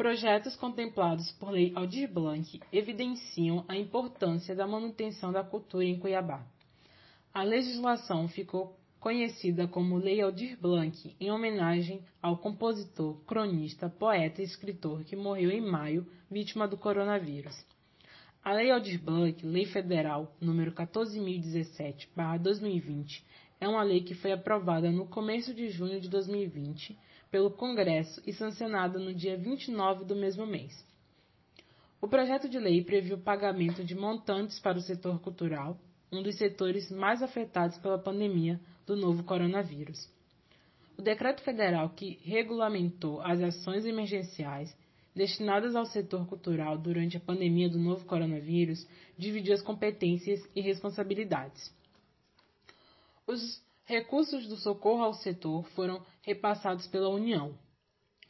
projetos contemplados por Lei Aldir Blanc evidenciam a importância da manutenção da cultura em Cuiabá. A legislação ficou conhecida como Lei Aldir Blanc, em homenagem ao compositor, cronista, poeta e escritor que morreu em maio, vítima do coronavírus. A Lei Aldir Blanc, Lei Federal número 14017/2020, é uma lei que foi aprovada no começo de junho de 2020 pelo Congresso e sancionada no dia 29 do mesmo mês. O projeto de lei previu o pagamento de montantes para o setor cultural, um dos setores mais afetados pela pandemia do novo coronavírus. O decreto federal que regulamentou as ações emergenciais destinadas ao setor cultural durante a pandemia do novo coronavírus dividiu as competências e responsabilidades. Os recursos do socorro ao setor foram repassados pela União.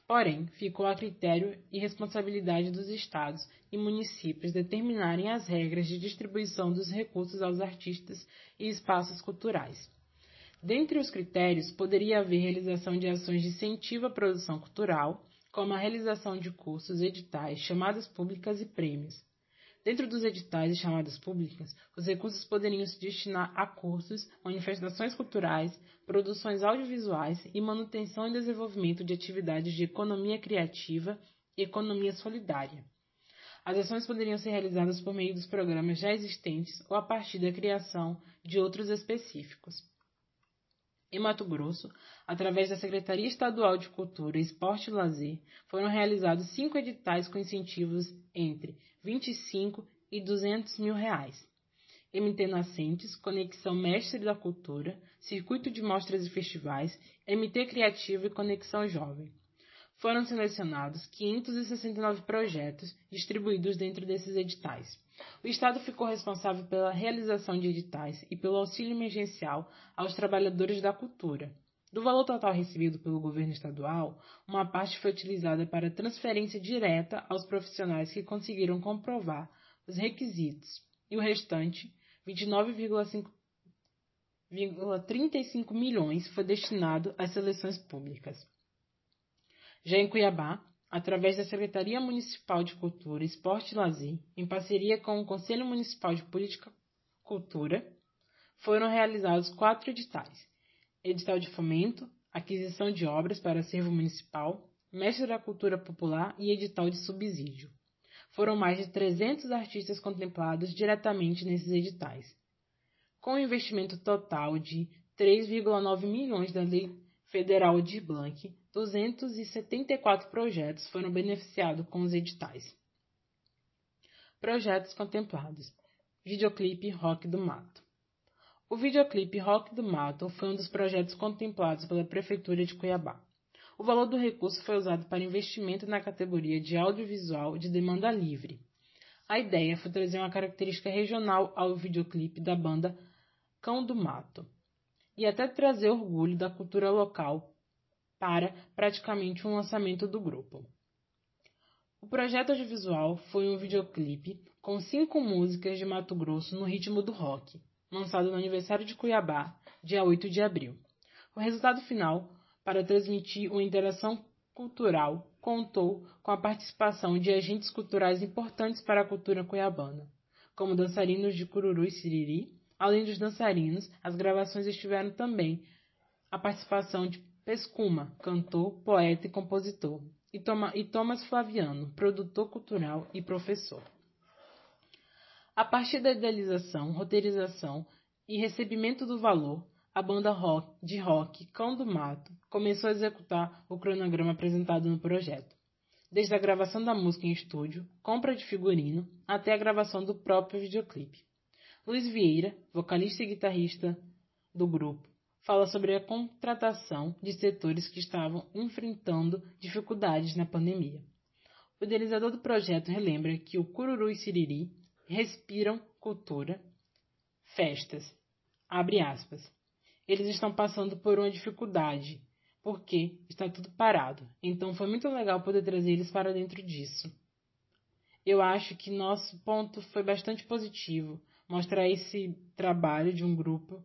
Porém, ficou a critério e responsabilidade dos estados e municípios determinarem as regras de distribuição dos recursos aos artistas e espaços culturais. Dentre os critérios, poderia haver realização de ações de incentivo à produção cultural, como a realização de cursos, editais, chamadas públicas e prêmios. Dentro dos editais e chamadas públicas, os recursos poderiam se destinar a cursos, manifestações culturais, produções audiovisuais e manutenção e desenvolvimento de atividades de economia criativa e economia solidária. As ações poderiam ser realizadas por meio dos programas já existentes ou a partir da criação de outros específicos. Em Mato Grosso, através da Secretaria Estadual de Cultura, Esporte e Lazer, foram realizados cinco editais com incentivos entre 25 e 200 mil reais. MT Nascentes, Conexão Mestre da Cultura, Circuito de Mostras e Festivais, MT Criativo e Conexão Jovem. Foram selecionados 569 projetos distribuídos dentro desses editais. O Estado ficou responsável pela realização de editais e pelo auxílio emergencial aos trabalhadores da cultura. Do valor total recebido pelo governo estadual, uma parte foi utilizada para transferência direta aos profissionais que conseguiram comprovar os requisitos, e o restante, 29,35 milhões, foi destinado às seleções públicas. Já em Cuiabá, através da Secretaria Municipal de Cultura, Esporte e Lazer, em parceria com o Conselho Municipal de Política Cultura, foram realizados quatro editais: edital de fomento, aquisição de obras para acervo municipal, mestre da cultura popular e edital de subsídio. Foram mais de 300 artistas contemplados diretamente nesses editais. Com um investimento total de 3,9 milhões da Lei Federal de Blanc, 274 projetos foram beneficiados com os editais. Projetos contemplados. Videoclipe Rock do Mato. O videoclipe Rock do Mato foi um dos projetos contemplados pela Prefeitura de Cuiabá. O valor do recurso foi usado para investimento na categoria de audiovisual de demanda livre. A ideia foi trazer uma característica regional ao videoclipe da banda Cão do Mato e até trazer orgulho da cultura local para praticamente um lançamento do grupo. O projeto audiovisual foi um videoclipe com cinco músicas de Mato Grosso no ritmo do rock, lançado no aniversário de Cuiabá, dia 8 de abril. O resultado final, para transmitir uma interação cultural, contou com a participação de agentes culturais importantes para a cultura cuiabana, como dançarinos de Cururu e Siriri. Além dos dançarinos, as gravações estiveram também a participação de Pescuma, cantor, poeta e compositor, e, Toma, e Thomas Flaviano, produtor cultural e professor. A partir da idealização, roteirização e recebimento do valor, a banda rock, de rock Cão do Mato começou a executar o cronograma apresentado no projeto, desde a gravação da música em estúdio, compra de figurino, até a gravação do próprio videoclipe. Luiz Vieira, vocalista e guitarrista do grupo, fala sobre a contratação de setores que estavam enfrentando dificuldades na pandemia. O idealizador do projeto relembra que o Cururu e Siriri respiram cultura, festas. Abre aspas. Eles estão passando por uma dificuldade, porque está tudo parado. Então foi muito legal poder trazer eles para dentro disso. Eu acho que nosso ponto foi bastante positivo, mostrar esse trabalho de um grupo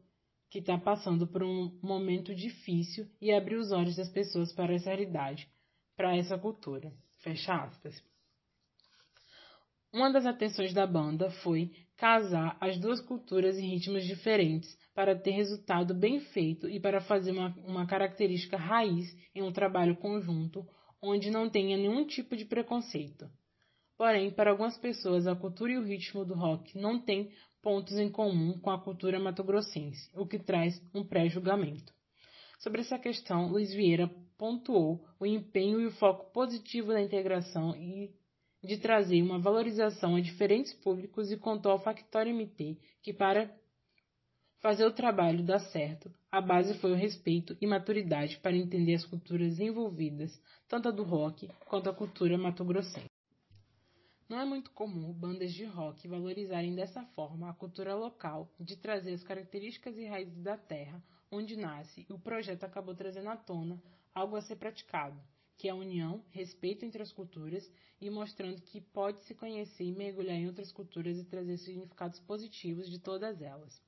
que está passando por um momento difícil e abrir os olhos das pessoas para essa realidade, para essa cultura. Fecha aspas. Uma das atenções da banda foi casar as duas culturas em ritmos diferentes para ter resultado bem feito e para fazer uma, uma característica raiz em um trabalho conjunto onde não tenha nenhum tipo de preconceito. Porém, para algumas pessoas, a cultura e o ritmo do rock não têm pontos em comum com a cultura matogrossense, o que traz um pré-julgamento. Sobre essa questão, Luiz Vieira pontuou o empenho e o foco positivo da integração e de trazer uma valorização a diferentes públicos e contou ao Factório MT que para fazer o trabalho dar certo, a base foi o respeito e maturidade para entender as culturas envolvidas, tanto a do rock quanto a cultura matogrossense. Não é muito comum bandas de rock valorizarem dessa forma a cultura local, de trazer as características e raízes da terra onde nasce, e o projeto acabou trazendo à tona algo a ser praticado, que é a união, respeito entre as culturas e mostrando que pode se conhecer e mergulhar em outras culturas e trazer significados positivos de todas elas.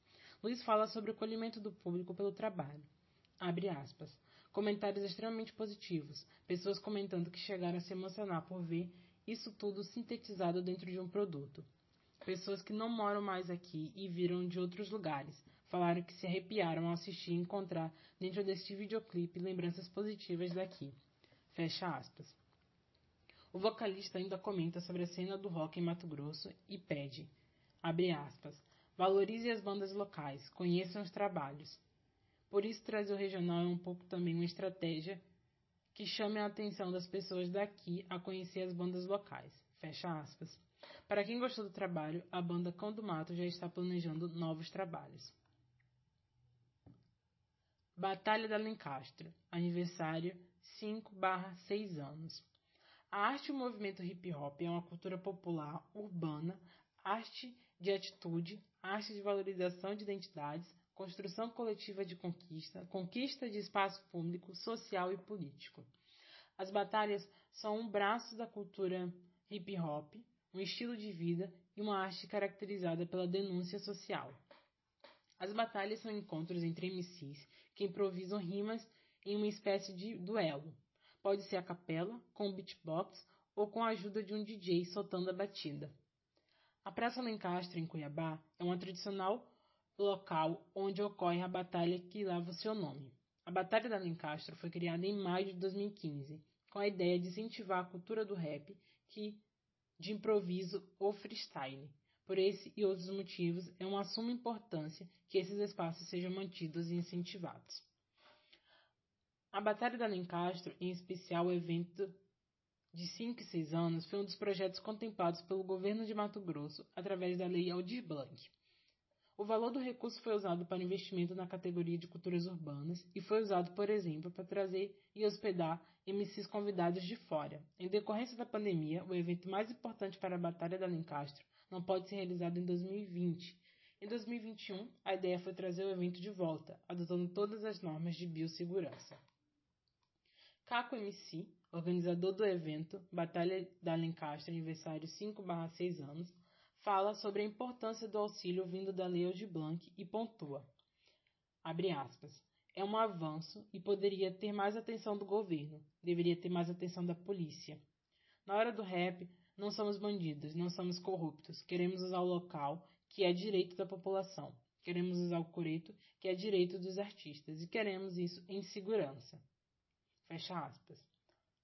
Luiz fala sobre o acolhimento do público pelo trabalho. Abre aspas. Comentários extremamente positivos, pessoas comentando que chegaram a se emocionar por ver isso tudo sintetizado dentro de um produto. Pessoas que não moram mais aqui e viram de outros lugares, falaram que se arrepiaram ao assistir e encontrar dentro deste videoclipe lembranças positivas daqui. Fecha aspas. O vocalista ainda comenta sobre a cena do rock em Mato Grosso e pede, abre aspas, valorize as bandas locais, conheçam os trabalhos. Por isso trazer o regional é um pouco também uma estratégia que chame a atenção das pessoas daqui a conhecer as bandas locais. Fecha aspas. Para quem gostou do trabalho, a banda Cão do Mato já está planejando novos trabalhos. Batalha da Lencastre, aniversário 5/6 anos. A arte e o movimento hip hop é uma cultura popular, urbana, arte de atitude, arte de valorização de identidades, construção coletiva de conquista, conquista de espaço público, social e político. As batalhas são um braço da cultura hip hop, um estilo de vida e uma arte caracterizada pela denúncia social. As batalhas são encontros entre MCs que improvisam rimas em uma espécie de duelo. Pode ser a capela, com beatbox ou com a ajuda de um DJ soltando a batida. A Praça Lencastre, em Cuiabá, é uma tradicional local onde ocorre a batalha que leva o seu nome. A Batalha da Lencastre foi criada em maio de 2015, com a ideia de incentivar a cultura do rap que de improviso ou freestyle. Por esse e outros motivos, é uma suma importância que esses espaços sejam mantidos e incentivados. A Batalha da Lencastre, em especial o evento de 5 e 6 anos, foi um dos projetos contemplados pelo governo de Mato Grosso através da Lei Aldir Blanc. O valor do recurso foi usado para investimento na categoria de culturas urbanas e foi usado, por exemplo, para trazer e hospedar MCs convidados de fora. Em decorrência da pandemia, o evento mais importante para a Batalha da Lencastre não pode ser realizado em 2020. Em 2021, a ideia foi trazer o evento de volta, adotando todas as normas de biossegurança. Caco MC, organizador do evento Batalha da Lencastre aniversário 5/6 anos, fala sobre a importância do auxílio vindo da Lei de Blanc e pontua. Aspas. É um avanço e poderia ter mais atenção do governo, deveria ter mais atenção da polícia. Na hora do rap, não somos bandidos, não somos corruptos. Queremos usar o local, que é direito da população. Queremos usar o coreto, que é direito dos artistas. E queremos isso em segurança. Fecha aspas.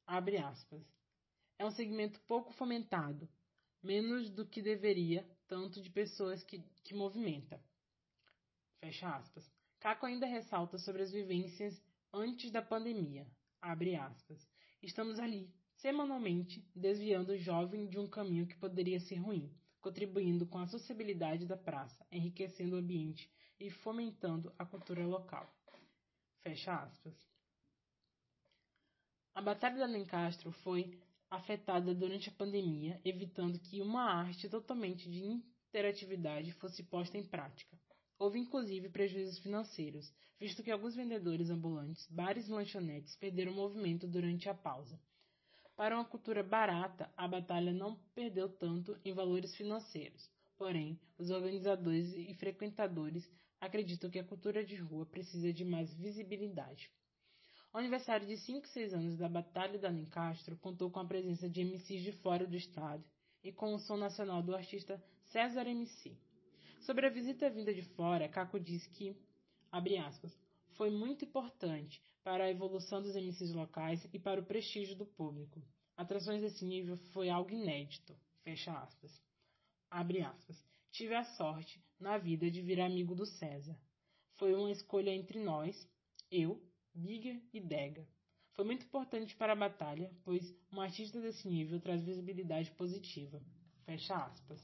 Abre aspas. É um segmento pouco fomentado, menos do que deveria, tanto de pessoas que, que movimenta. Fecha aspas. Caco ainda ressalta sobre as vivências antes da pandemia. Abre aspas. Estamos ali, semanalmente, desviando o jovem de um caminho que poderia ser ruim, contribuindo com a sociabilidade da praça, enriquecendo o ambiente e fomentando a cultura local. Fecha aspas. A Batalha da Lencastre foi afetada durante a pandemia, evitando que uma arte totalmente de interatividade fosse posta em prática. Houve inclusive prejuízos financeiros, visto que alguns vendedores ambulantes, bares e lanchonetes perderam movimento durante a pausa. Para uma cultura barata, a batalha não perdeu tanto em valores financeiros. Porém, os organizadores e frequentadores acreditam que a cultura de rua precisa de mais visibilidade. O aniversário de 5 e 6 anos da Batalha da Lencastro contou com a presença de MCs de fora do estado e com o som nacional do artista César MC. Sobre a visita vinda de fora, Caco disse que, abre aspas, foi muito importante para a evolução dos MCs locais e para o prestígio do público. Atrações desse nível foi algo inédito, fecha aspas. Abre aspas. Tive a sorte, na vida, de vir amigo do César. Foi uma escolha entre nós, eu, Bigger e Dega. Foi muito importante para a batalha, pois um artista desse nível traz visibilidade positiva. Fecha aspas.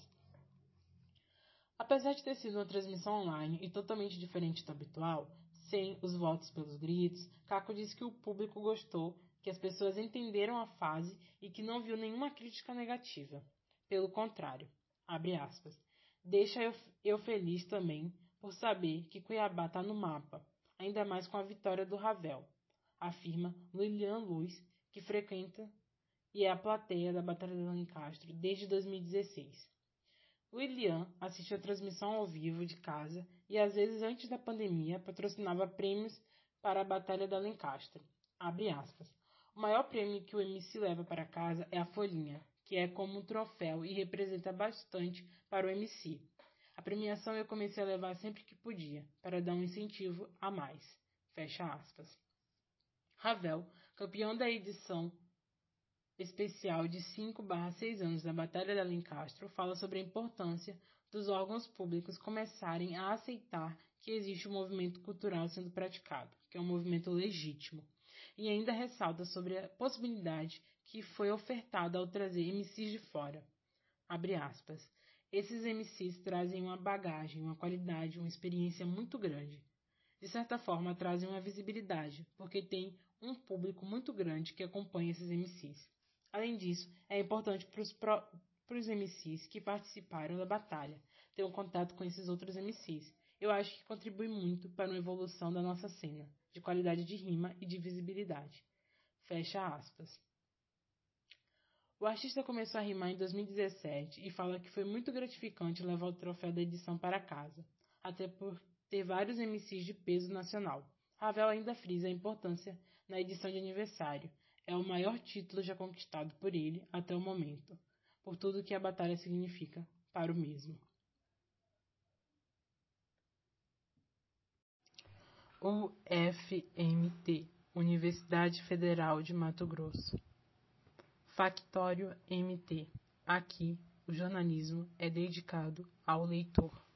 Apesar de ter sido uma transmissão online e totalmente diferente do habitual, sem os votos pelos gritos, Caco disse que o público gostou, que as pessoas entenderam a fase e que não viu nenhuma crítica negativa. Pelo contrário, abre aspas, deixa eu, eu feliz também por saber que Cuiabá está no mapa, ainda mais com a vitória do Ravel, afirma Lilian Luz, que frequenta e é a plateia da Batalha de Lencastre desde 2016. Lilian assistiu a transmissão ao vivo de casa e, às vezes antes da pandemia, patrocinava prêmios para a Batalha da Lencastre. O maior prêmio que o MC leva para casa é a folhinha, que é como um troféu e representa bastante para o MC. A premiação eu comecei a levar sempre que podia, para dar um incentivo a mais. Fecha aspas. Ravel, campeão da edição especial de 5/6 anos da Batalha da Lencastro, fala sobre a importância dos órgãos públicos começarem a aceitar que existe um movimento cultural sendo praticado, que é um movimento legítimo, e ainda ressalta sobre a possibilidade que foi ofertada ao trazer MCs de fora. Abre aspas. Esses MCs trazem uma bagagem, uma qualidade, uma experiência muito grande. De certa forma, trazem uma visibilidade, porque tem um público muito grande que acompanha esses MCs. Além disso, é importante para os, MCs que participaram da batalha ter um contato com esses outros MCs. Eu acho que contribui muito para uma evolução da nossa cena, de qualidade de rima e de visibilidade. Fecha aspas. O artista começou a rimar em 2017 e fala que foi muito gratificante levar o troféu da edição para casa, até por ter vários MCs de peso nacional. Ravel ainda frisa a importância na edição de aniversário. É o maior título já conquistado por ele até o momento, por tudo que a batalha significa para o mesmo. UFMT Universidade Federal de Mato Grosso Factório MT. Aqui, o jornalismo é dedicado ao leitor.